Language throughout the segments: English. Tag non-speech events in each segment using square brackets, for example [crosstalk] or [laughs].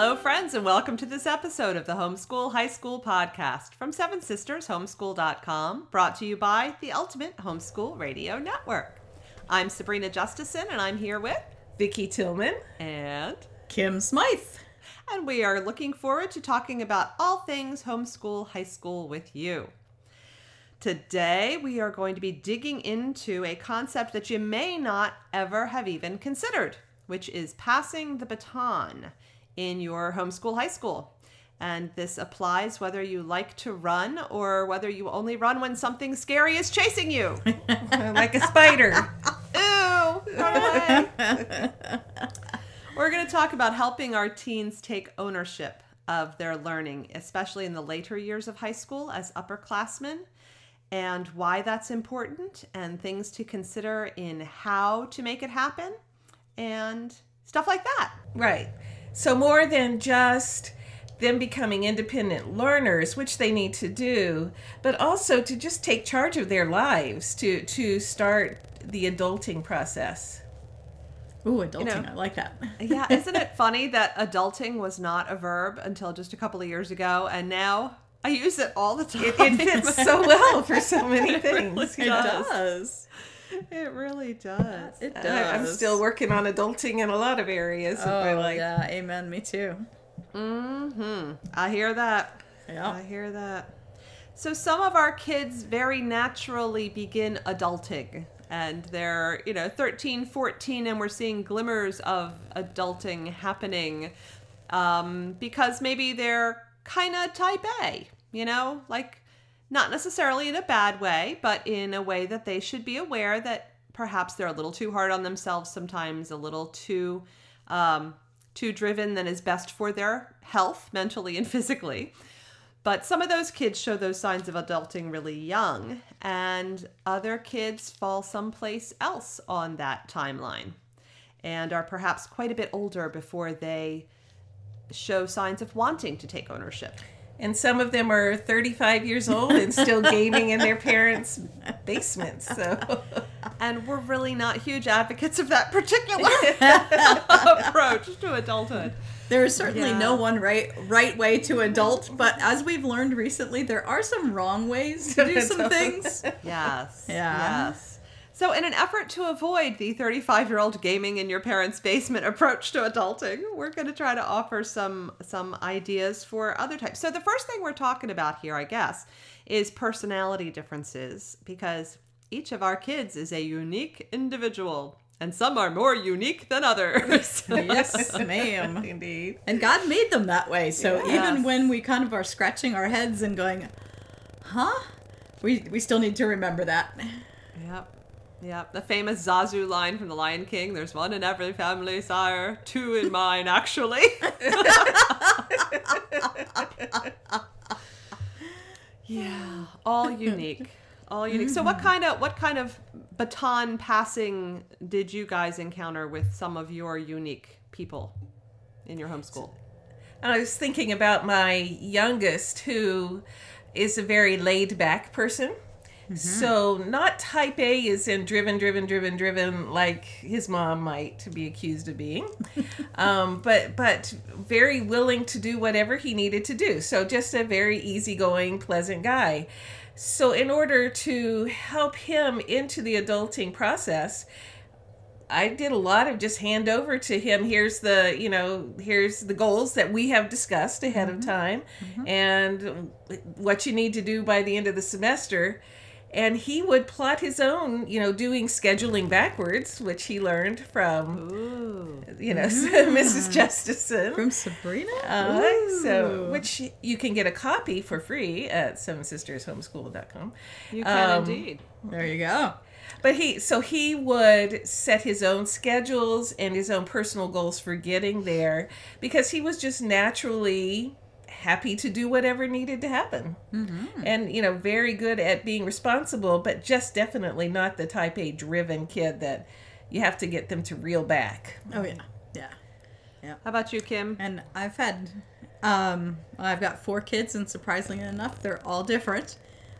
Hello, friends, and welcome to this episode of the Homeschool High School Podcast from Seven Sisters Homeschool.com, brought to you by the Ultimate Homeschool Radio Network. I'm Sabrina Justison, and I'm here with Vicki Tillman. and Kym Smythe. and we are looking forward to talking about all things homeschool high school with you. Today, we are going to be digging into a concept that you may not ever have even considered, which is passing the baton in your homeschool high school. And this applies whether you like to run or whether you only run when something scary is chasing you. [laughs] like a spider. [laughs] Ew, run away. We're going to talk about helping our teens take ownership of their learning, especially in the later years of high school as upperclassmen, and why that's important, and things to consider in how to make it happen, and stuff like that. right. So, more than just them becoming independent learners, which they need to do, but also to just take charge of their lives, to, to start the adulting process. Ooh, adulting. know. I like that. [laughs] Yeah, isn't it [laughs] funny that adulting was not a verb until just a couple of years ago, and now I use it all the time. It, it fits so [laughs] well for so many things. It It does. does. [laughs] It really does. It does. I, I'm still working on adulting in a lot of areas of my Oh, life. yeah. Amen. Me too. Mm-hmm. I hear that. Yeah. I hear that. So some of our kids very naturally begin adulting and they're, you know, 13, 14 and we're seeing glimmers of adulting happening um, because maybe they're kind of type A, you know, like not necessarily in a bad way, but in a way that they should be aware that perhaps they're a little too hard on themselves sometimes, a little too um, too driven than is best for their health, mentally and [laughs] physically. But some of those kids show those signs of adulting really young, and other kids fall someplace else on that timeline and are perhaps quite a bit older before they show signs of wanting to take ownership. And some of them are 35 years old and still [laughs] gaming in their parents' basements. So, And we're really not huge advocates of that particular [laughs] approach to adulthood. There is certainly Yeah. no one right right way to adult, but as we've learned recently, there are some wrong ways to do [laughs] some things. Yes. Yeah. Yes. So, in an effort to avoid the 35 year old gaming in your parents' basement [laughs] approach to adulting, we're going to try to offer some some ideas for other types. So, the first thing we're talking about here, I guess, is personality differences because each of our kids is a unique individual, and some are more unique than others. [laughs] yes, ma'am. [laughs] indeed. And God made them that way. So Yes. even when we kind of are scratching our heads and going, huh? We, we still need to remember that. Yep. Yep. The famous Zazu line from The Lion King there's one in every family, sire. Two in mine, actually. [laughs] yeah. All unique. All unique. So what mm-hmm. kind of what kind of baton passing did you guys encounter with some of your unique people in your homeschool? I was thinking about my youngest, who is a very laid back person. Mm-hmm. So, not type A is in driven, driven, driven, driven, like his mom might be accused of being, [laughs] um, but but very willing to do whatever he needed to do. So, just a very easygoing, pleasant guy. So, in order to help him into the adulting process, I did a lot of just hand over to him. Here's the, you know, here's the goals that we have discussed ahead of mm-hmm. time mm-hmm. and what you need to do by the end of the semester. And he would plot his own, you know, doing scheduling backwards, which he learned from, Ooh. you know, [laughs] Mrs. Justison. From Sabrina? Uh, so, which you can get a copy for free at sevensistershomeschool.com. You can Um, indeed. There you go. But he, so he would set his own schedules and his own personal goals for getting there because he was just naturally happy to do whatever needed to happen. Mm-hmm. And, you know, very good at being responsible, but just definitely not the type A driven kid that you have to get them to reel back. Oh, yeah. Yeah. Yeah. How about you, Kym? And I've had, um, I've got four kids, and surprisingly enough, they're all different.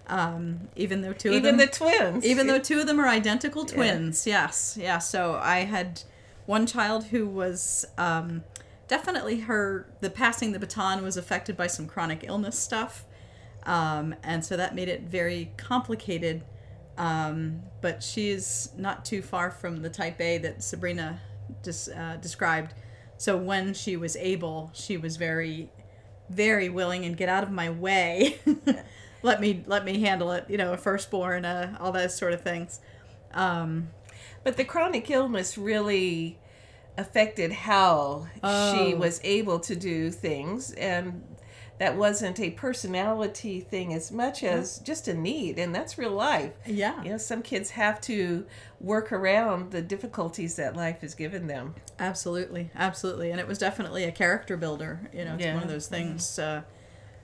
Um, even though two Even of the them, twins. even though two of them are identical twins, yes, yeah. So I had one child who was um, definitely her the passing the baton was affected by some chronic illness stuff, um, and so that made it very complicated. Um, but she's not too far from the type A that Sabrina dis, uh, described. So when she was able, she was very, very willing and get out of my way. [laughs] let me let me handle it. You know, a firstborn, uh, all those sort of things. Um, But the chronic illness really affected how she Oh. was able to do things and that wasn't a personality thing as much as just a need and that's real life. yeah, You know, some kids have to work around the difficulties that life has given them. Absolutely, absolutely, and it was definitely a character builder. You know, it's Yeah. one of those things. Uh,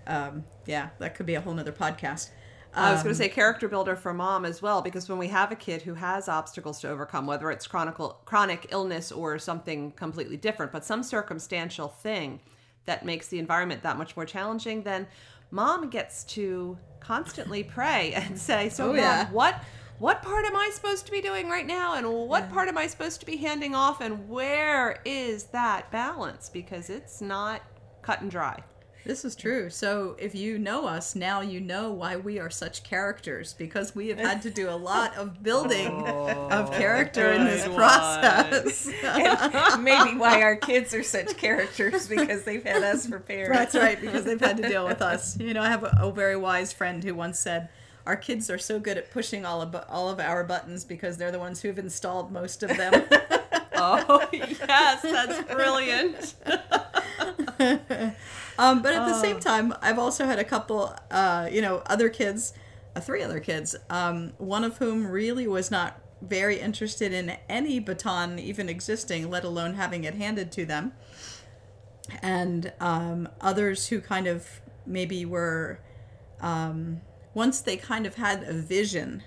um, yeah, that could be a whole nother podcast. I was Um, going to say character builder for mom as well, because when we have a kid who has obstacles to overcome, whether it's chronic chronic illness or something completely different, but some circumstantial thing that makes the environment that much more challenging, then mom gets to constantly pray [laughs] and say, "So, Oh, Mom, yeah. what what part am I supposed to be doing right now, and what part am I supposed to be handing off, and where is that balance? Because it's not cut and dry." This is true. So if you know us now, you know why we are such characters because we have had to do a lot of building [laughs] oh, of character in this process. And maybe why our kids are such characters because they've had us for parents. That's right, because they've had to deal with us. You know, I have a, a very wise friend who once said, "Our kids are so good at pushing all of all of our buttons because they're the ones who have installed most of them." [laughs] Oh yes, that's brilliant. [laughs] [laughs] um, but at the same time, I've also had a couple, uh, you know, other kids, uh, three other kids, um, one of whom really was not very interested in any baton even existing, let alone having it handed to them. And um, others who kind of maybe were, um, once they kind of had a vision,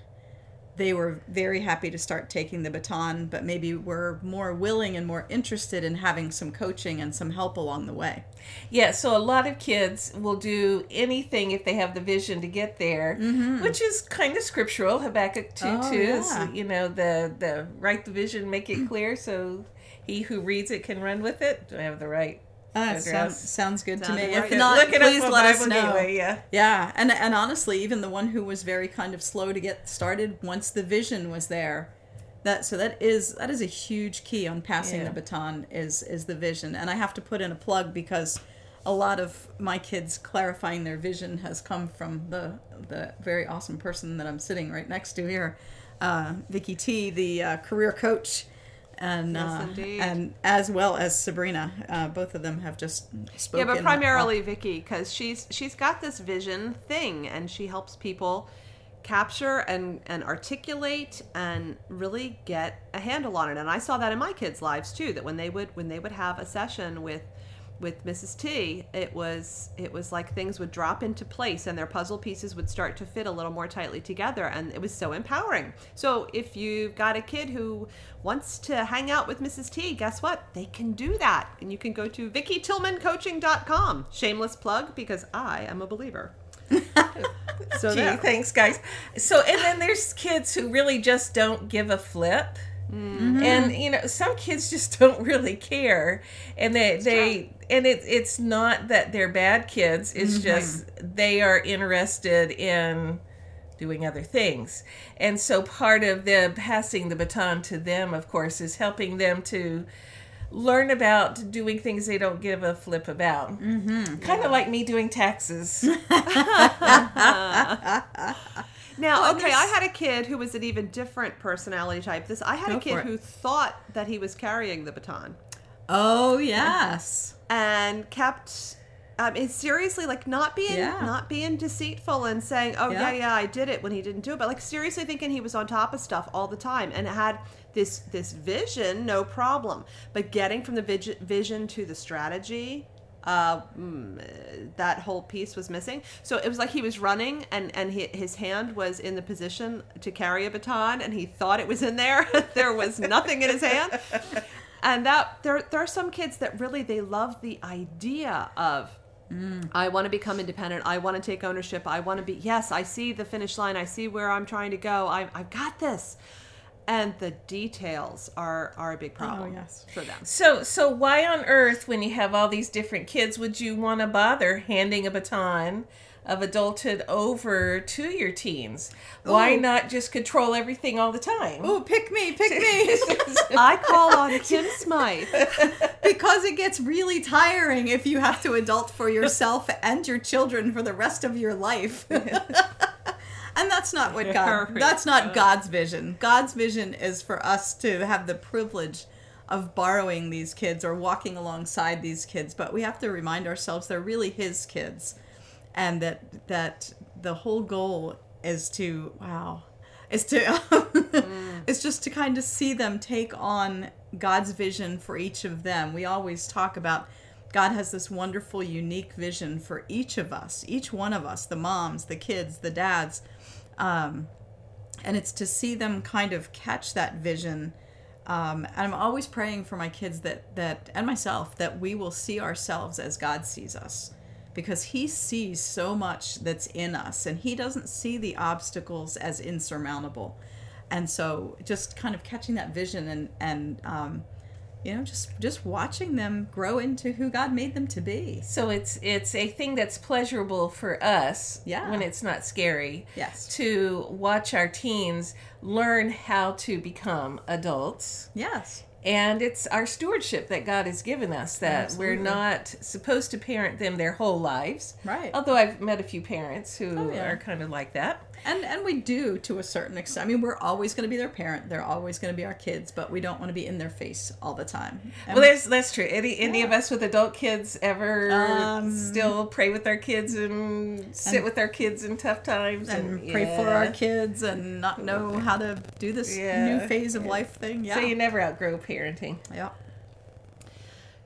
they were very happy to start taking the baton, but maybe were more willing and more interested in having some coaching and some help along the way. Yeah, so a lot of kids will do anything if they have the vision to get there, mm-hmm. which is kind of scriptural. Habakkuk 2 Oh, 2 is, yeah. you know, the, the write the vision, make it clear so he who reads it can run with it. Do I have the right Uh, address? sounds, sounds good to me. If not, Look please let us know. yeah. Yeah, and and honestly, even the one who was very kind of slow to get started, once the vision was there, that so that is that is a huge key on passing Yeah. the baton is is the vision. And I have to put in a plug because a lot of my kids clarifying their vision has come from the the very awesome person that I'm sitting right next to here, uh, Vicki T, the uh, career coach. And Yes, uh, and as well as Sabrina, uh, both of them have just spoken. Yeah, but primarily Vicki, because she's she's got this vision thing, and she helps people capture and and articulate and really get a handle on it. And I saw that in my kids' lives too. That when they would when they would have a session with with Mrs. T, it was it was like things would drop into place and their puzzle pieces would start to fit a little more tightly together and it was so empowering. So if you've got a kid who wants to hang out with Mrs. T, guess what? They can do that. And you can go to VickiTillmanCoaching.com. Shameless plug because I am a believer. [laughs] so Gee, there. thanks, guys. So, and then there's kids who really just don't give a flip. Mm. And mm-hmm. you know, some kids just [laughs] don't really care, and they they and it it's not that they're bad kids. It's just they are interested in doing other things, and so part of the passing the baton to them, of course, is helping them to learn about doing things they don't give a flip about. Mm-hmm. Kind of like me doing taxes. [laughs] [laughs] Now, okay, I had a kid who was an even different personality type. This I had Go a kid who thought that he was carrying the baton. Oh yes. and kept um, it's seriously like not being Yeah. not being deceitful and saying oh yeah. Yeah. yeah I did it when he didn't do it but like seriously thinking he was on top of stuff all the time and had this this vision no problem but getting from the vis- vision to the strategy uh, mm, uh, that whole piece was missing. So it was like he was running, and and he, his hand was in the position to carry a baton, and he thought it was in there. [laughs] there was nothing in his hand, and that there there are some kids that really they love the idea of mm, I want to become independent. I want to take ownership. I want to be, yes, I see the finish line. I see where I'm trying to go. I, I've got this. and the details are are a big oh, problem yes. for them. So, so why on earth, when you have all these different kids, would you want to bother handing a baton of adulthood over to your teens? Why not just control everything all the time? Oh, pick me, pick me. [laughs] I call on Kym Smythe. [laughs] because it gets really tiring if you have to adult for yourself and your children for the rest of your life. [laughs] and that's not what God that's not uh. God's vision. God's vision is for us to have the privilege of borrowing these kids or walking alongside these kids, but we have to remind ourselves they're really his kids and that that the whole goal is to wow is to [laughs] it's just to kind of see them take on God's vision for each of them. We always talk about God has this wonderful unique vision for each of us, each one of us, the moms, the kids, the dads. Um, and it's to see them kind of catch that vision. Um, and I'm always praying for my kids that that and myself that we will see ourselves as God sees us because he sees so much that's in us and he doesn't see the obstacles as insurmountable and so just kind of catching that vision and and um, you know just just watching them grow into who god made them to be So it's it's a thing that's pleasurable for us Yeah. when it's not scary. Yes. To watch our teens learn how to become adults. yes And it's our stewardship that God has given us that Absolutely. we're not supposed to parent them their whole lives. Right. Although I've met a few parents who Oh, yeah. are kind of like that. And and we do to a certain extent. I mean we're always going to be their parent. They're always going to be our kids but we don't want to be in their face all the time. And Well, there's that's true. Any any of us with adult kids ever Um, still pray with our kids and sit and- with our kids in tough times and pray for our kids and not know how to do this Yeah. new phase of life thing. Yeah So you never outgrow parenting. yeah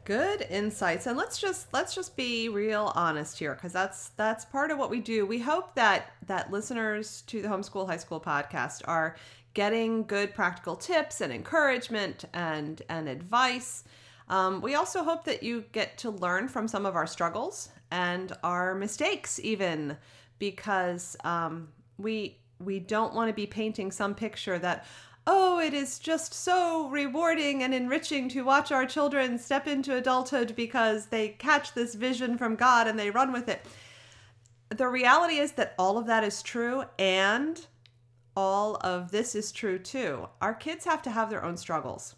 Good insights. And let's just let's just be real honest here because that's that's part of what we do. We hope that that listeners to the Homeschool High School podcast are getting good practical tips and encouragement and and advice. Um, we also hope that you get to learn from some of our struggles and our mistakes, even because um, we we don't want to be painting some picture that oh it is just so rewarding and enriching to watch our children step into adulthood because they catch this vision from God and they run with it. The reality is that all of that is true and all of this is true too. Our kids have to have their own struggles.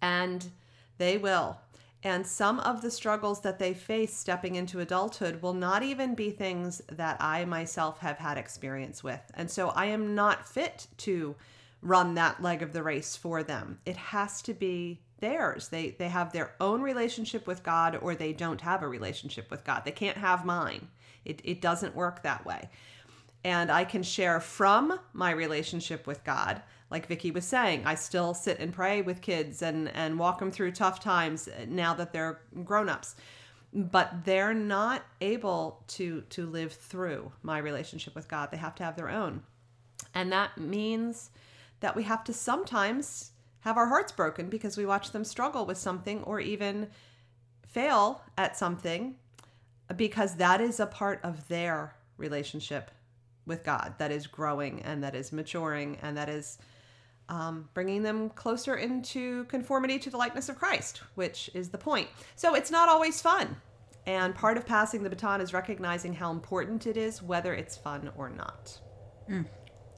And they will. And some of the struggles that they face stepping into adulthood will not even be things that I myself have had experience with. And so I am not fit to run that leg of the race for them. It has to be theirs. They they have their own relationship with God or they don't have a relationship with God. They can't have mine. It it doesn't work that way and I can share from my relationship with God. Like Vicki was saying, I still sit and pray with kids and and walk them through tough times now that they're grown-ups. But they're not able to to live through my relationship with God. They have to have their own. And that means that we have to sometimes have our hearts broken because we watch them struggle with something or even fail at something because that is a part of their relationship with God that is growing and that is maturing and that is um, bringing them closer into conformity to the likeness of Christ, which is the point. So it's not always fun. And part of passing the baton is recognizing how important it is, whether it's fun or not.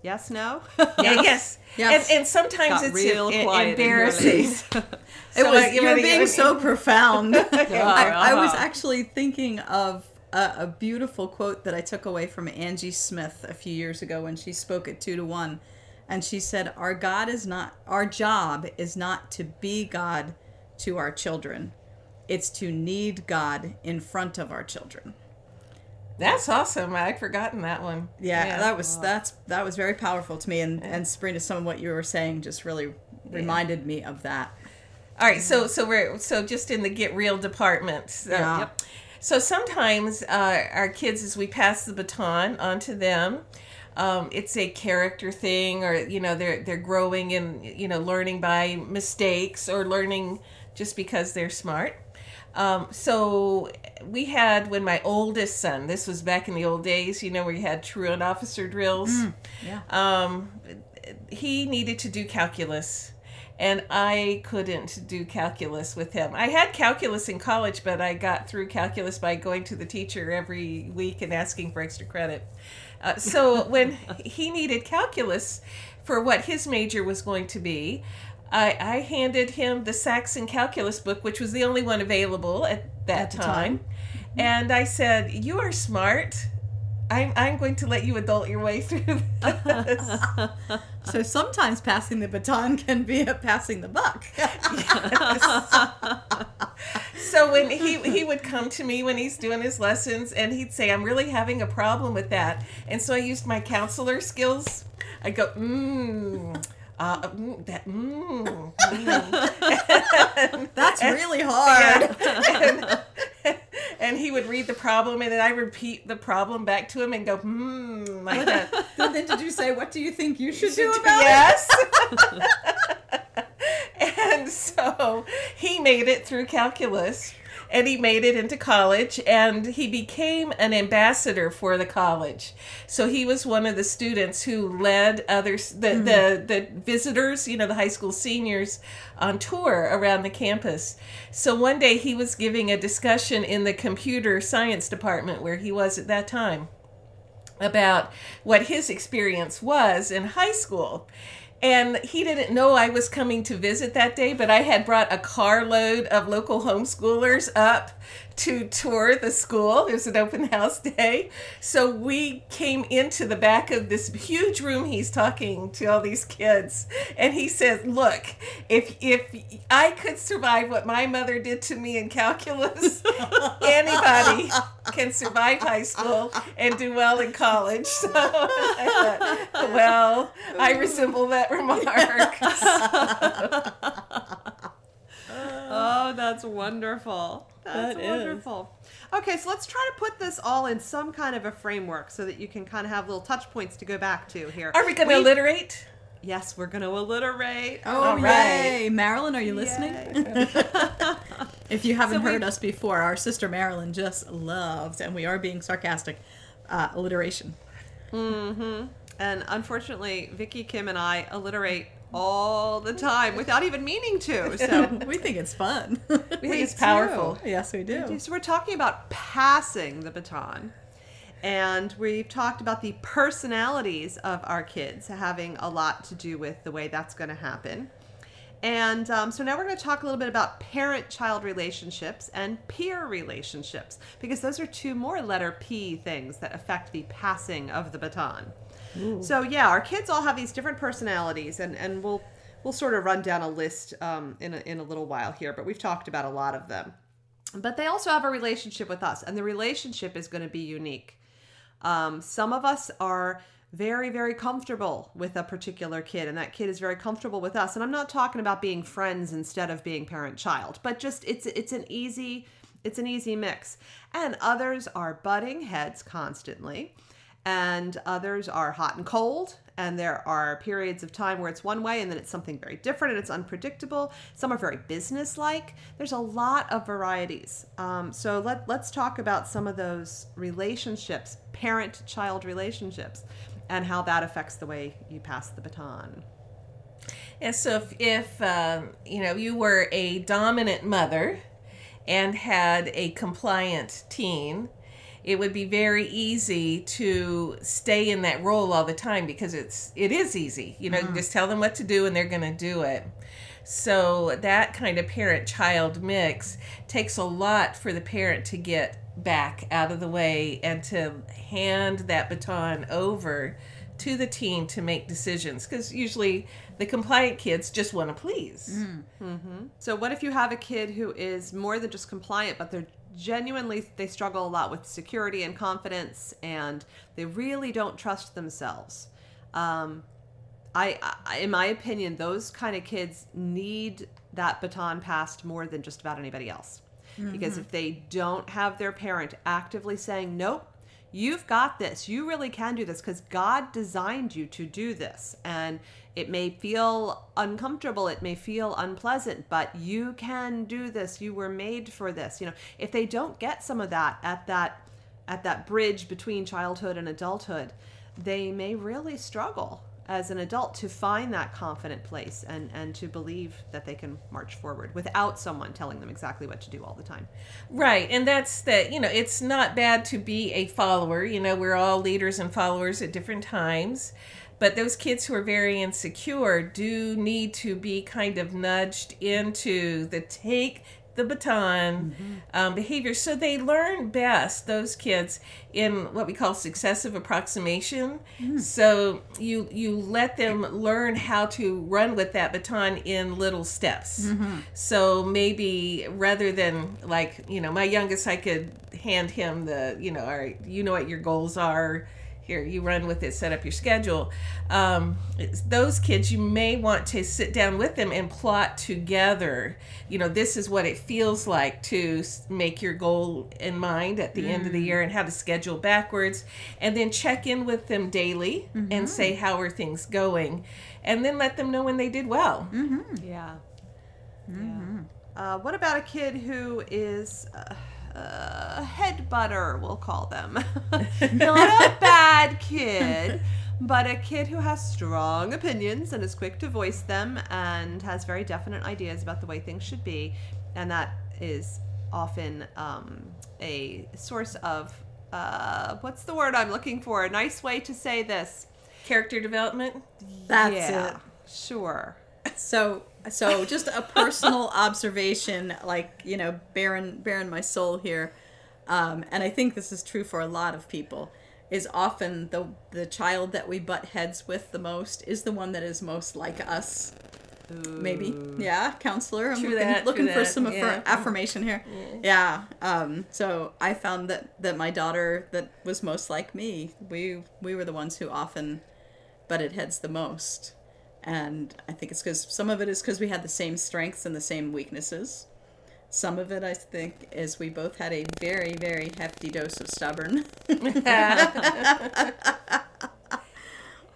Yes, no? Yeah, [laughs] yes. Yes. And, and sometimes Got it's real em- quiet embarrassing. [laughs] ladies. It was like, you you were being you- so [laughs] profound. I, I was uh-huh. actually thinking of a, a beautiful quote that I took away from Angie Smith a few years ago when she spoke at two to one, and she said, "Our God is not our job is not to be God to our children; it's to need God in front of our children." That's awesome. I'd forgotten that one. Yeah, that was that's that was very powerful to me, and and Sabrina, some of what you were saying just really reminded me of that. All right, so so we're so just in the get real department. So, Yeah. Yep. So sometimes uh, our kids, as we pass the baton onto them, um, it's a character thing, or you know they're they're growing and you know learning by mistakes or learning just because they're smart. Um, so we had when my oldest son, this was back in the old days, you know, where you had truant officer drills. yeah. Um, he needed to do calculus and I couldn't do calculus with him. I had calculus in college, but I got through calculus by going to the teacher every week and asking for extra credit. Uh, so [laughs] when he needed calculus for what his major was going to be, I, I handed him the Saxon calculus book, which was the only one available at that At time. time. And I said, You are smart. I'm, I'm going to let you adult your way through this. [laughs] So sometimes passing the baton can be a passing the buck. so when he he would come to me when he's doing his lessons and he'd say i'm really having a problem with that and so i used my counselor skills i go mmm uh, mm, that mm, mm. [laughs] [laughs] That's really hard. and, [laughs] and he would read the problem and then i repeat the problem back to him and go hmm like that then did you say, what do you think you should do should- about it? yes. and so he made it through calculus and he made it into college and he became an ambassador for the college. So he was one of the students who led others the hmm. the, the visitors, you know, the high school seniors on tour around the campus. So one day he was giving a discussion in the computer science department where he was at that time about what his experience was in high school. And he didn't know I was coming to visit that day, but I had brought a carload of local homeschoolers up to tour the school. It was an open house day. So we came into the back of this huge room he's talking to all these kids. And he says, Look, if if I could survive what my mother did to me in calculus, [laughs] anybody can survive high school and do well in college. So I thought, well, I resemble that remark. [laughs] [gasps] Oh, that's wonderful. That's That is. wonderful. Okay, so let's try to put this all in some kind of a framework so that you can kind of have little touch points to go back to here. Are we going to alliterate? Yes, we're going to alliterate. Oh, All right. yay. Marilyn, are you listening? [laughs] If you haven't So we- heard us before, our sister Marilyn just loves, and we are being sarcastic, uh, alliteration. And unfortunately, Vicki, Kym, and I alliterate all the time without even meaning to. So [laughs] we think it's fun. [laughs] We think We it's do. powerful. yes, we do. So we're talking about passing the baton. And we've talked about the personalities of our kids having a lot to do with the way that's going to happen. And um, so now we're going to talk a little bit about parent child relationships and peer relationships, because those are two more letter P things that affect the passing of the baton. So yeah, our kids all have these different personalities, and, and we'll we'll sort of run down a list um, in a, in a little while here, but we've talked about a lot of them. But they also have a relationship with us and the relationship is going to be unique. Um, some of us are very very comfortable with a particular kid and that kid is very comfortable with us. And i'm not talking about being friends instead of being parent child but just it's it's an easy it's an easy mix. And others are butting heads constantly and others are hot and cold and there are periods of time where it's one way and then it's something very different and it's unpredictable. Some are very businesslike. There's a lot of varieties. Um, so let, let's talk about some of those relationships parent child relationships and how that affects the way you pass the baton. And so if, if um, you know you were a dominant mother and had a compliant teen, it would be very easy to stay in that role all the time because it's it is easy. You know, you just tell them what to do and they're going to do it. So that kind of parent child mix takes a lot for the parent to get back out of the way and to hand that baton over to the teen to make decisions because usually the compliant kids just want to please. Mm. Mm-hmm. So what if you have a kid who is more than just compliant, but they're genuinely they struggle a lot with security and confidence, and they really don't trust themselves. Um, I, I, in my opinion, those kind of kids need that baton passed more than just about anybody else. Because if they don't have their parent actively saying, "Nope, you've got this. You really can do this because God designed you to do this. And it may feel uncomfortable, it may feel unpleasant, but you can do this. You were made for this. You know, if they don't get some of that at that at that bridge between childhood and adulthood, they may really struggle. as an adult to find that confident place and and to believe that they can march forward without someone telling them exactly what to do all the time. Right, and that's that. You know, it's not bad to be a follower. You know, we're all leaders and followers at different times, but those kids who are very insecure do need to be kind of nudged into the take the baton mm-hmm. um, behavior. So they learn best those kids in what we call successive approximation. Hmm. So you you let them learn how to run with that baton in little steps. Mm-hmm. So maybe rather than like you know my youngest i could hand him the you know all right you know what your goals are here you run with it set up your schedule. Um, those kids you may want to sit down with them and plot together. You know this is what it feels like to make your goal in mind at the end of the year and how to schedule backwards and then check in with them daily and say how are things going? And then let them know when they did well. Yeah. Yeah. Uh, what about a kid who is uh, a head butter, we'll call them? [laughs] Not a bad kid, but a kid who has strong opinions and is quick to voice them and has very definite ideas about the way things should be. And that is often um, a source of, uh, what's the word I'm looking for? A nice way to say this. character development That's yeah, it. sure. So so just a personal [laughs] observation, like you know, bearing bearing my soul here, um, and I think this is true for a lot of people. Is often the the child that we butt heads with the most is the one that is most like us. Maybe, yeah, counselor. I'm True looking, that, looking for that, some yeah. affir- affirmation here. Yeah. Um, so I found that that my daughter that was most like me. We we were the ones who often butted heads the most. And I think it's because some of it is because we had the same strengths and the same weaknesses. Some of it, I think, is we both had a very, very hefty dose of stubborn. [laughs]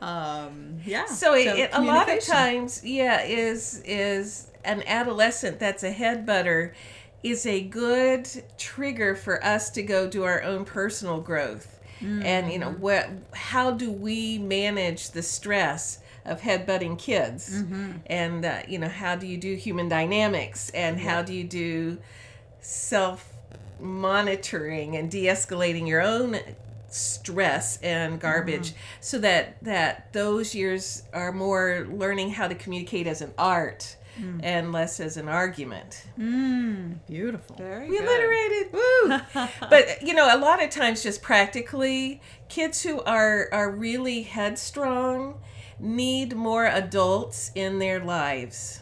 um, yeah. so, it, it- a lot of times yeah is is an adolescent that's a head butter is a good trigger for us to go do our own personal growth and you know what how do we manage the stress of headbutting kids. Mm-hmm. And uh, you know how do you do human dynamics? And how do you do self monitoring and de-escalating your own stress and garbage mm-hmm. so that that those years are more learning how to communicate as an art mm. and less as an argument? Mm. Beautiful. Very we good. alliterated. Woo! [laughs] But you know a lot of times just practically kids who are are really headstrong need more adults in their lives.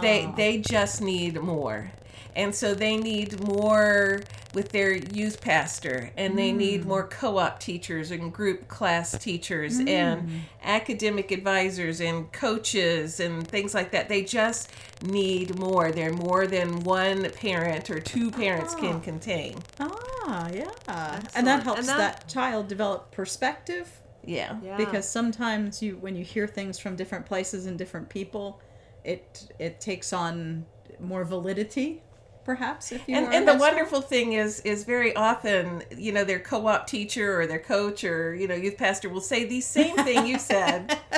They ah. they just need more. And so they need more with their youth pastor and they need hmm. more co-op teachers and group class teachers hmm. and academic advisors and coaches and things like that. They just need more. They're more than one parent or two parents can ah. contain. Ah, yeah. And that helps And that, that- child develop perspective yeah Yeah. because sometimes you when you hear things from different places and different people it it takes on more validity perhaps if you and, and the wonderful thing is is very often you know their co-op teacher or their coach or you know youth pastor will say the same thing you said. [laughs]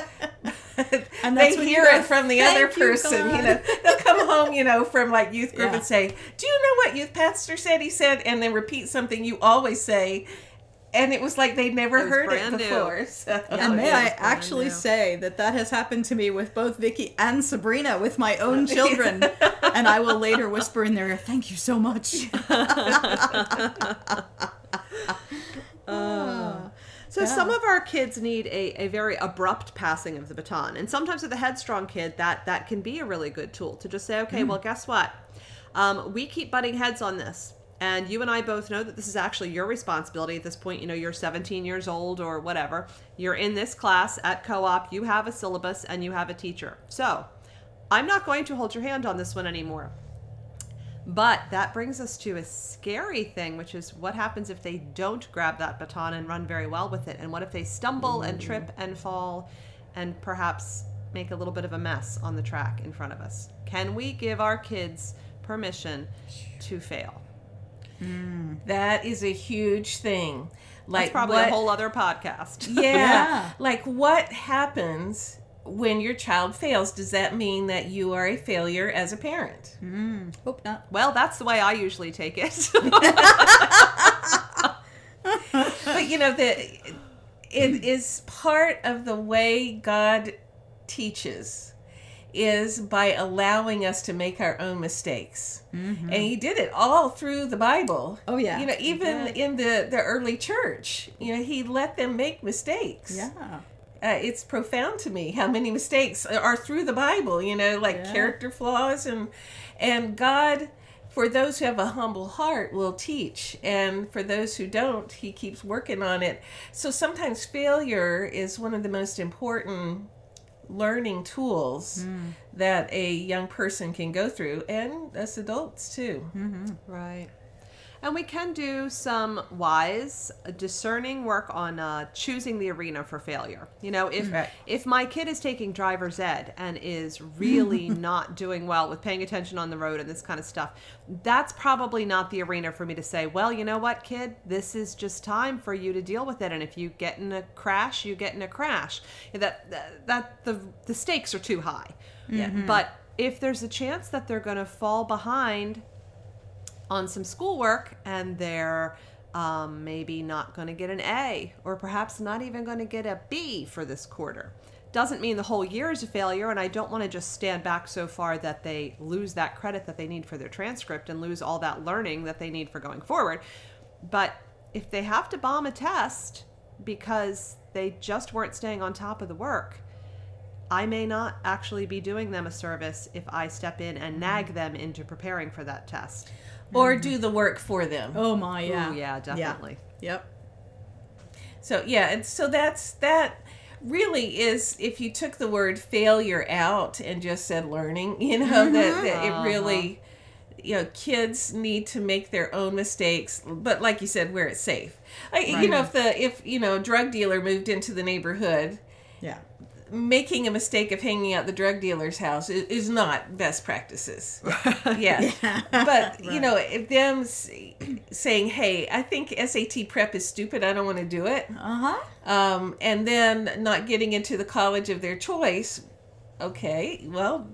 [laughs] And they hear it from the other "Thank you, person you know. They'll come home you know from like youth group Yeah. and say do you know what youth pastor said? he said and then repeat something you always say and it was like they'd never It heard it brand new. before so. Yeah. And may I actually new. say that that has happened to me with both Vicki and Sabrina with my own [laughs] children, [laughs] and I will later whisper in their ear, "Thank you so much." [laughs] Uh, ah, so some of our kids need a, a very abrupt passing of the baton, and sometimes with a headstrong kid, that that can be a really good tool to just say, okay, mm. well, guess what? Um, we keep butting heads on this, and you and I both know that this is actually your responsibility at this point. You know, you're 17 years old or whatever. You're in this class at co-op. You have a syllabus and you have a teacher. So I'm not going to hold your hand on this one anymore. But that brings us to a scary thing, which is what happens if they don't grab that baton and run very well with it? And what if they stumble and trip and fall and perhaps make a little bit of a mess on the track in front of us? Can we give our kids permission to fail? Mm. That is a huge thing. Like That's probably what, a whole other podcast. [laughs] yeah, Yeah. Like what happens when your child fails? Does that mean that you are a failure as a parent? Mm. Hope not. Well, that's the way I usually take it. [laughs] but you know that it is part of the way God teaches is by allowing us to make our own mistakes. And he did it all through the Bible. Oh, yeah. You know, even in the the early church, you know, he let them make mistakes. Yeah. Uh, it's profound to me how many mistakes are through the Bible, you know, like Yeah. character flaws and and God for those who have a humble heart will teach and for those who don't he keeps working on it so sometimes failure is one of the most important learning tools mm. that a young person can go through and us adults too. Mm-hmm. Right. And we can do some wise, discerning work on uh, choosing the arena for failure. You know, if Right. if my kid is taking driver's ed and is really [laughs] not doing well with paying attention on the road and this kind of stuff, that's probably not the arena for me to say, well, you know what, kid, this is just time for you to deal with it. And if you get in a crash, you get in a crash. That that, that the the stakes are too high. Yeah. But if there's a chance that they're going to fall behind on some schoolwork and they're um, maybe not going to get an A or perhaps not even going to get a B for this quarter. Doesn't mean the whole year is a failure, and I don't want to just stand back so far that they lose that credit that they need for their transcript and lose all that learning that they need for going forward. But if they have to bomb a test because they just weren't staying on top of the work, I may not actually be doing them a service if I step in and nag them into preparing for that test. Or do the work for them Oh my, yeah. Ooh, yeah, definitely. Yep. So yeah, and so that's that really is if you took the word failure out and just said learning, [laughs] you know, that, mm-hmm. that it really uh-huh. you know, kids need to make their own mistakes, but like you said, where it's safe. Like, You know, if the if you know, drug dealer moved into the neighborhood, Yeah. Making a mistake of hanging out the drug dealer's house is, is not best practices. [laughs] yeah. But, you know, if them saying, hey, I think SAT prep is stupid, I don't want to do it, Uh huh. um, and then not getting into the college of their choice, okay, well,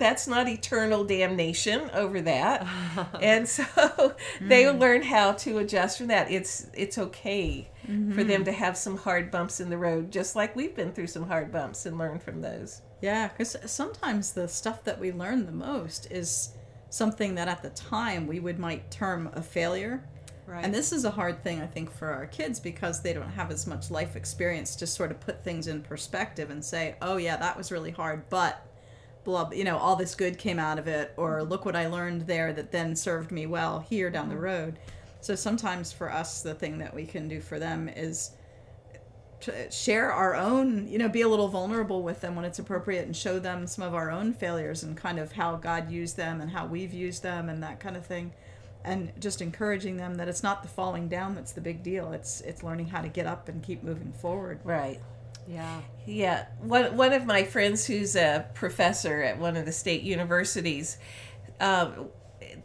that's not eternal damnation over that. [laughs] and so [laughs] they Mm. learn how to adjust from that. It's it's okay for Mm-hmm. them to have some hard bumps in the road, just like we've been through some hard bumps and learn from those. Yeah, because sometimes the stuff that we learn the most is something that at the time we would might term a failure. Right. And this is a hard thing, I think, for our kids because they don't have as much life experience to sort of put things in perspective and say, oh, yeah, that was really hard, but blah, you know, all this good came out of it, or mm-hmm. look what I learned there that then served me well here down the mm-hmm. road. So sometimes for us, the thing that we can do for them is to share our own, you know, be a little vulnerable with them when it's appropriate and show them some of our own failures and kind of how God used them and how we've used them and that kind of thing. And just encouraging them that it's not the falling down that's the big deal. It's it's learning how to get up and keep moving forward. Right. Yeah. Yeah, one one of my friends who's a professor at one of the state universities, um,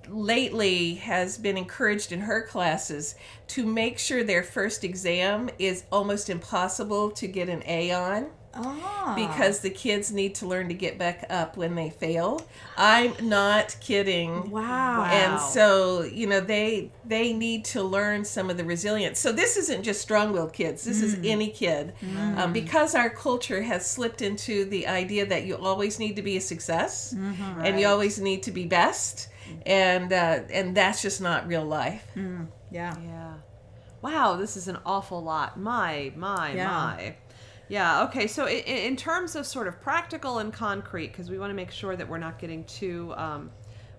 lately has been encouraged in her classes to make sure their first exam is almost impossible to get an A on Ah. because the kids need to learn to get back up when they fail. I'm not kidding. wow. And so, you know, they they need to learn some of the resilience. So this isn't just strong-willed kids. This is any kid, um, because our culture has slipped into the idea that you always need to be a success, and you always need to be best, and uh, and that's just not real life. yeah. Yeah. Wow, this is an awful lot. My, my, Yeah. my. Yeah, okay. So, in, in terms of sort of practical and concrete, because we want to make sure that we're not getting too. Um,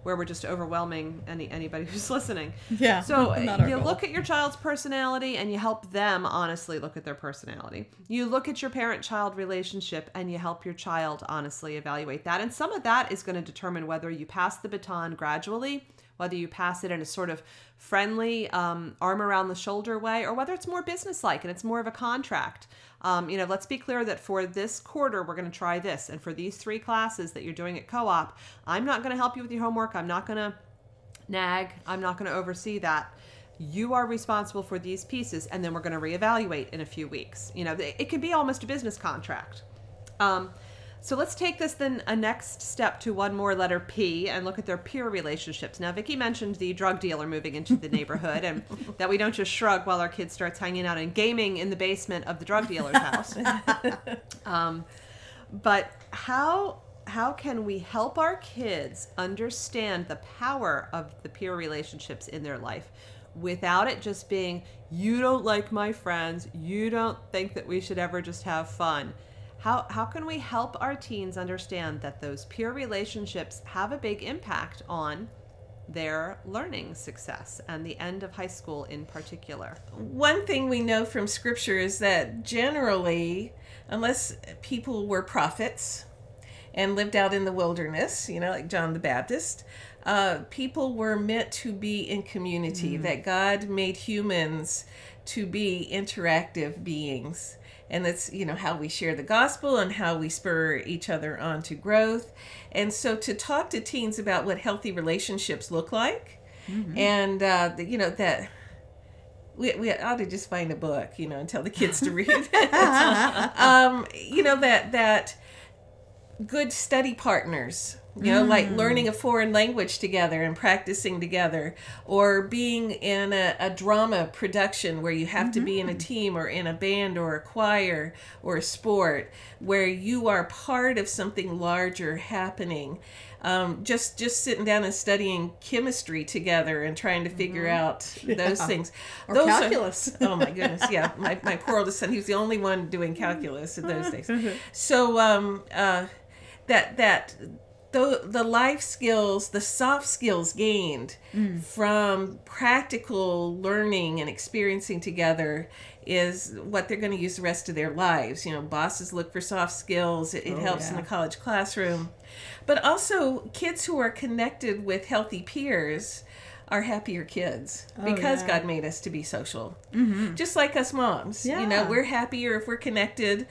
where we're just overwhelming any anybody [laughs] who's listening. Yeah, So you look at your child's personality and you help them honestly look at their personality. You look at your parent-child relationship and you help your child honestly evaluate that. And some of that is going to determine whether you pass the baton gradually, whether you pass it in a sort of friendly, um, arm around the shoulder way, or whether it's more businesslike and it's more of a contract. Um, you know, let's be clear that for this quarter, we're going to try this. And for these three classes that you're doing at co op, I'm not going to help you with your homework. I'm not going to nag i'm not going to oversee that you are responsible for these pieces and then we're going to reevaluate in a few weeks you know it can be almost a business contract um, so let's take this then a next step to one more letter P and look at their peer relationships. Now, Vicki mentioned the drug dealer moving into the neighborhood and [laughs] that we don't just shrug while our kid starts hanging out and gaming in the basement of the drug dealer's house. [laughs] um, but how how can we help our kids understand the power of the peer relationships in their life without it just being you don't like my friends, you don't think that we should ever just have fun? How, how can we help our teens understand that those peer relationships have a big impact on their learning success and the end of high school in particular? One thing we know from scripture is that generally, unless people were prophets and lived out in the wilderness, you know, like John the Baptist, uh, people were meant to be in community, that God made humans to be interactive beings and that's you know how we share the gospel and how we spur each other on to growth. And so to talk to teens about what healthy relationships look like and uh, the, you know that we, we ought to just find a book you know and tell the kids to read [laughs] [laughs] um, you know that that good study partners you know like learning a foreign language together and practicing together or being in a, a drama production where you have to be in a team or in a band or a choir or a sport where you are part of something larger happening. Um, just just sitting down and studying chemistry together and trying to figure out [laughs] those things. Or Those are- calculus. [laughs] oh my goodness yeah. [laughs] My, my poor oldest son he was the only one doing calculus in those days. So um uh that that the, the life skills the soft skills gained mm. from practical learning and experiencing together is what they're going to use the rest of their lives you know bosses look for soft skills it, it oh, helps in yeah. a college classroom but also kids who are connected with healthy peers are happier kids oh, because yeah. God made us to be social. Mm-hmm. Just like us moms. You know, we're happier if we're connected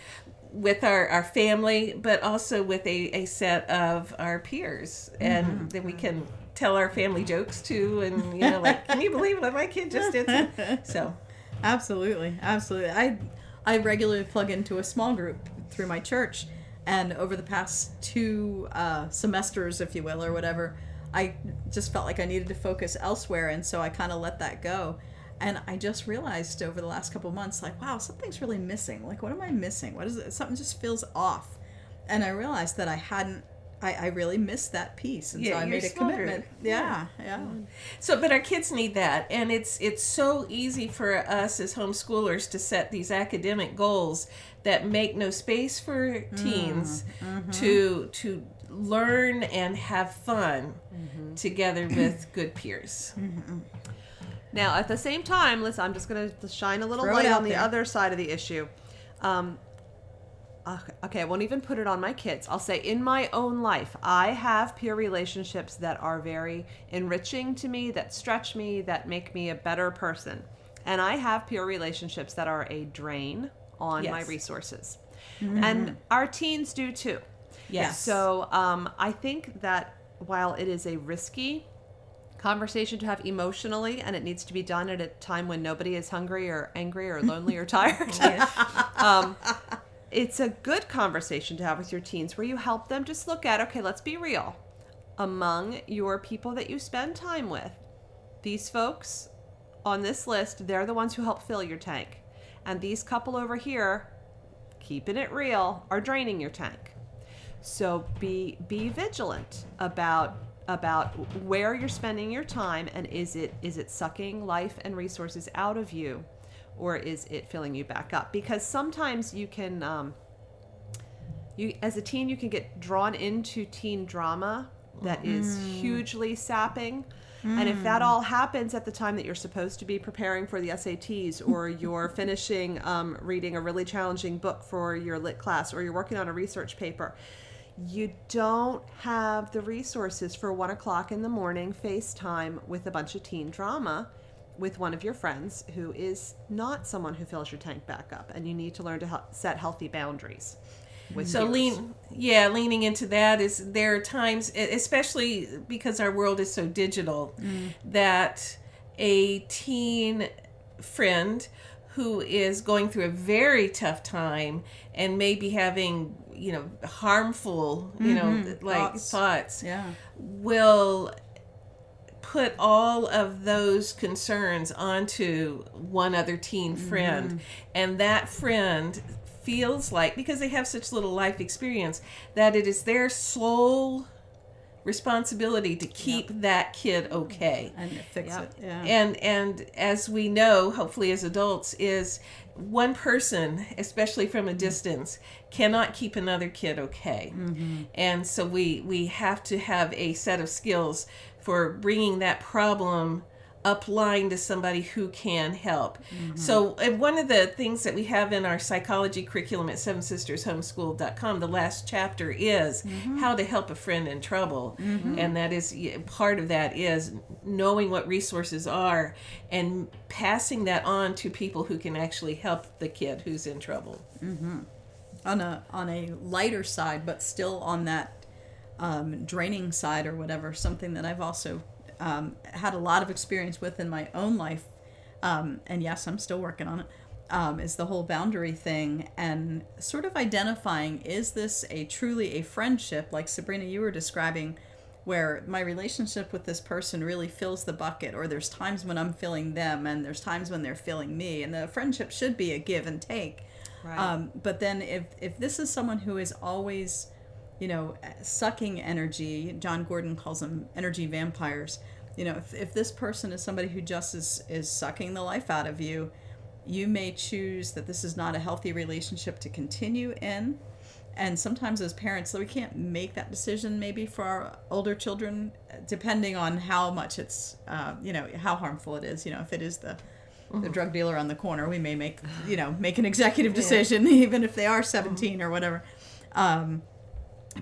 with our, our family, but also with a, a set of our peers. And then we can tell our family jokes too. And, you know, like, can you believe what my kid just did? So, [laughs] Absolutely, absolutely. I I regularly plug into a small group through my church, and over the past two uh, semesters, if you will, or whatever, I just felt like I needed to focus elsewhere, and so I kind of let that go. And I just realized over the last couple months, like, wow, something's really missing. Like, what am I missing? What is it? Something just feels off. And I realized that I hadn't. I, I really missed that piece, and Yeah, so I made a commitment. Yeah, yeah. So, but our kids need that, and it's it's so easy for us as homeschoolers to set these academic goals that make no space for mm, teens mm-hmm. to to learn and have fun mm-hmm. together with good peers. Mm-hmm. Now, at the same time, listen, I'm just going to shine a little Throw light on the there. other side of the issue. Um, okay, I won't even put it on my kids. I'll say in my own life, I have peer relationships that are very enriching to me, that stretch me, that make me a better person. And I have peer relationships that are a drain on my Yes. resources. And our teens do too. Yes. So um, I think that while it is a risky conversation to have emotionally, and it needs to be done at a time when nobody is hungry or angry or lonely or tired, [laughs] [laughs] um, it's a good conversation to have with your teens where you help them just look at okay, let's be real. Among your people that you spend time with, these folks on this list, they're the ones who help fill your tank. And these couple over here, keeping it real, are draining your tank. So be be vigilant about about where you're spending your time and is it is it sucking life and resources out of you or is it filling you back up? Because sometimes you can um, you as a teen you can get drawn into teen drama that is hugely sapping. And if that all happens at the time that you're supposed to be preparing for the SATs or [laughs] you're finishing um, reading a really challenging book for your lit class or you're working on a research paper you don't have the resources for one o'clock in the morning FaceTime with a bunch of teen drama with one of your friends who is not someone who fills your tank back up and you need to learn to set healthy boundaries with so yours. lean yeah leaning into that is there are times especially because our world is so digital mm. that a teen friend who is going through a very tough time and maybe having you know harmful you know mm-hmm. like Thoughts. thoughts Yeah. will put all of those concerns onto one other teen friend mm-hmm. and that friend feels like because they have such little life experience that it is their sole responsibility to keep that kid okay mm-hmm. And fix Yep. it. Yeah. and and as we know hopefully as adults is one person especially from a mm-hmm. distance cannot keep another kid okay mm-hmm. and so we we have to have a set of skills for bringing that problem upline to somebody who can help. Mm-hmm. So and one of the things that we have in our psychology curriculum at seven sisters homeschool.com the last chapter is mm-hmm. how to help a friend in trouble. Mm-hmm. And that is part of that is knowing what resources are and passing that on to people who can actually help the kid who's in trouble. On a on a lighter side, but still on that um, draining side or whatever. Something that I've also um, had a lot of experience with in my own life, um, and yes, I'm still working on it. Um, is the whole boundary thing and sort of identifying is this a truly a friendship like Sabrina you were describing where my relationship with this person really fills the bucket or there's times when I'm filling them and there's times when they're filling me and the friendship should be a give and take Right. um, but then if if this is someone who is always, you know, sucking energy, Jon Gordon calls them energy vampires. You know, if, if this person is somebody who just is is sucking the life out of you, you may choose that this is not a healthy relationship to continue in. And sometimes as parents, though we can't make that decision maybe for our older children, depending on how much it's, uh, you know, how harmful it is. You know, if it is the the drug dealer on the corner, we may make you know make an [laughs] executive decision, [laughs] even if they are 17 or whatever. Um,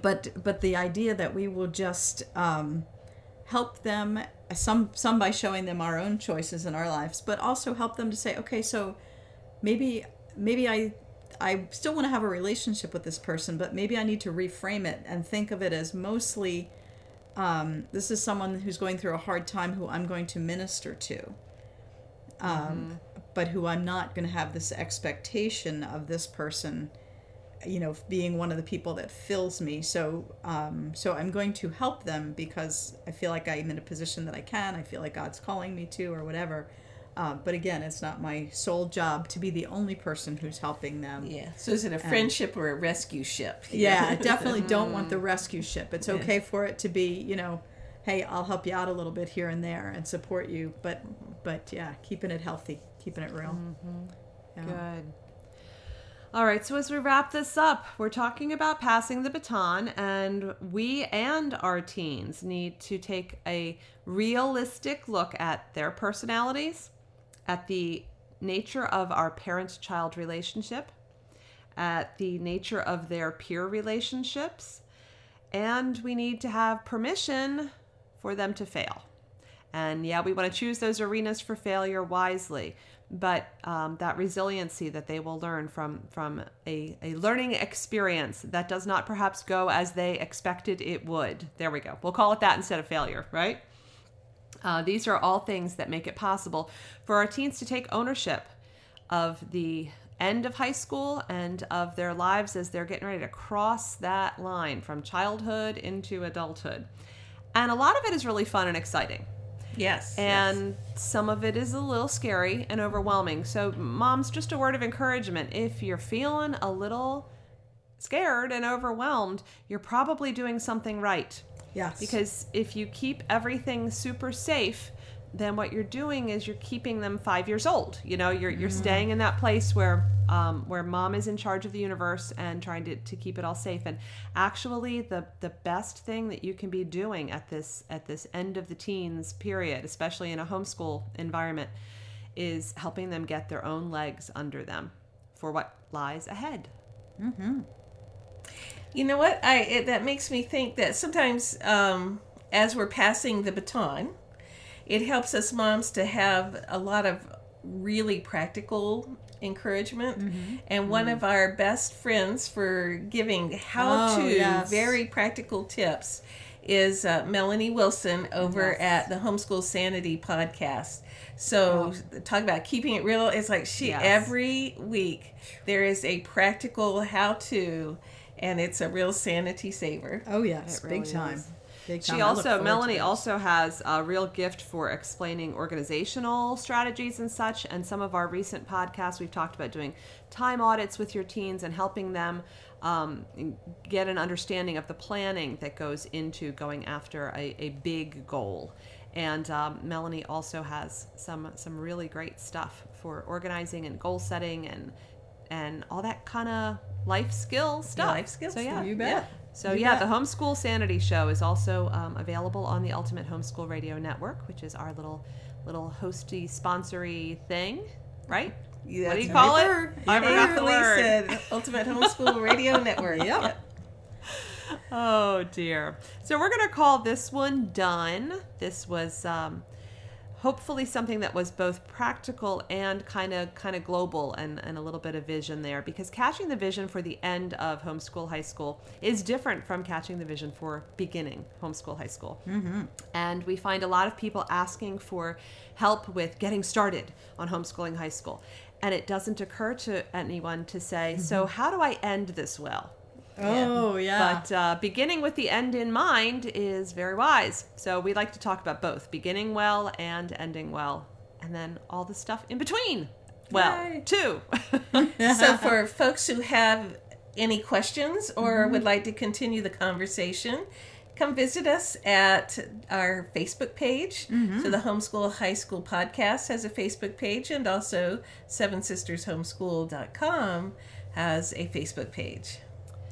but but the idea that we will just um, help them some some by showing them our own choices in our lives, but also help them to say, okay, so maybe maybe I I still want to have a relationship with this person, but maybe I need to reframe it and think of it as mostly um, this is someone who's going through a hard time who I'm going to minister to um, but who I'm not going to have this expectation of this person, you know, being one of the people that fills me. So, um, so I'm going to help them because I feel like I'm in a position that I can. I feel like God's calling me to, or whatever. Uh, but again, it's not my sole job to be the only person who's helping them. yeah so is it a friendship or a rescue ship [laughs] Yeah, I definitely don't want the rescue ship. It's okay for it to be, you know, hey, I'll help you out a little bit here and there and support you, but but yeah, keeping it healthy, keeping it real. Yeah. Good. All right, so as we wrap this up, we're talking about passing the baton, and we and our teens need to take a realistic look at their personalities, at the nature of our parent child relationship, at the nature of their peer relationships, and we need to have permission for them to fail. And yeah, we want to choose those arenas for failure wisely, but um, that resiliency that they will learn from from a, a learning experience that does not perhaps go as they expected it would. There we go. We'll call it that instead of failure, right? Uh, these are all things that make it possible for our teens to take ownership of the end of high school and of their lives as they're getting ready to cross that line from childhood into adulthood. And a lot of it is really fun and exciting. Yes yes. And some of it is a little scary and overwhelming. So, moms, just a word of encouragement. If you're feeling a little scared and overwhelmed, you're probably doing something right. Yes. Because if you keep everything super safe, then what you're doing is you're keeping them five years old. You know, you're you're staying in that place where um, where mom is in charge of the universe and trying to, to keep it all safe. And actually, the the best thing that you can be doing at this at this end of the teens period, especially in a homeschool environment, is helping them get their own legs under them for what lies ahead. You know what? I it, that makes me think that sometimes, um, as we're passing the baton, it helps us moms to have a lot of really practical encouragement. Mm-hmm. And one of our best friends for giving how Oh, to yes. very practical tips is uh, Melanie Wilson over Yes. at the Homeschool Sanity podcast. So talk about keeping it real. It's like she Yes. every week there is a practical how to, and it's a real sanity saver. Oh yes, It big really time. is. She also, Melanie also has a real gift for explaining organizational strategies and such. And some of our recent podcasts, we've talked about doing time audits with your teens and helping them um, get an understanding of the planning that goes into going after a, a big goal. And um, Melanie also has some some really great stuff for organizing and goal setting and and all that kind of life skill stuff. life skill So yeah. You bet. So You yeah, bet. the Homeschool Sanity Show is also um, available on the Ultimate Homeschool Radio Network, which is our little little hosty sponsory thing, right? Yeah, what do you call right. it? I forgot the word. said Ultimate Homeschool Radio [laughs] Network. Yep. Oh dear. So we're gonna call this one done. This was um, hopefully something that was both practical and kind of kind of global and, and a little bit of vision there because catching the vision for the end of homeschool high school is different from catching the vision for beginning homeschool high school. Mm-hmm. and we find a lot of people asking for help with getting started on homeschooling high school. And it doesn't occur to anyone to say so how do i end this well Oh yeah. but uh, beginning with the end in mind is very wise. So we like to talk about both beginning well and ending well, and then all the stuff in between. Well, Yay. too. [laughs] so [laughs] for folks who have any questions or would like to continue the conversation come visit us at our facebook page so the homeschool high school podcast has a facebook page and also seven sisters homeschool.com has a facebook page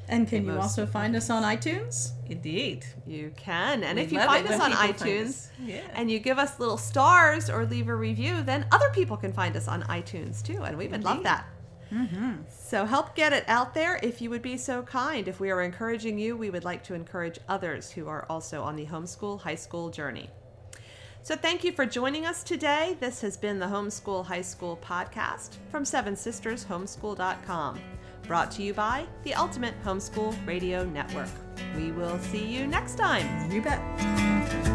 and can you also find us on iTunes? indeed you can, and We if you find us on find iTunes us. Yeah. and you give us little stars or leave a review, then other people can find us on iTunes too, and we would love Indeed. that. Mm-hmm. So help get it out there if you would be so kind. If we are encouraging you, we would like to encourage others who are also on the homeschool high school journey. So thank you for joining us today. This has been the Homeschool High School podcast from Seven Sisters Homeschool.com, brought to you by the Ultimate Homeschool Radio Network. We will see you next time. You bet.